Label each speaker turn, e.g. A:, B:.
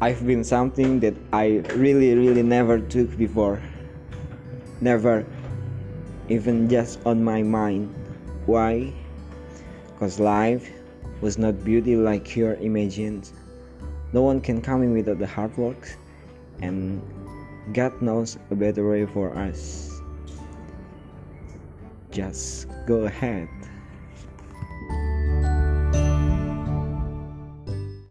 A: I've been something that I really, really never took before. Never even just on my mind. Why? Because life was not beauty like your imagined. No one can come in without the hard work, and God knows a better way for us. Just go ahead.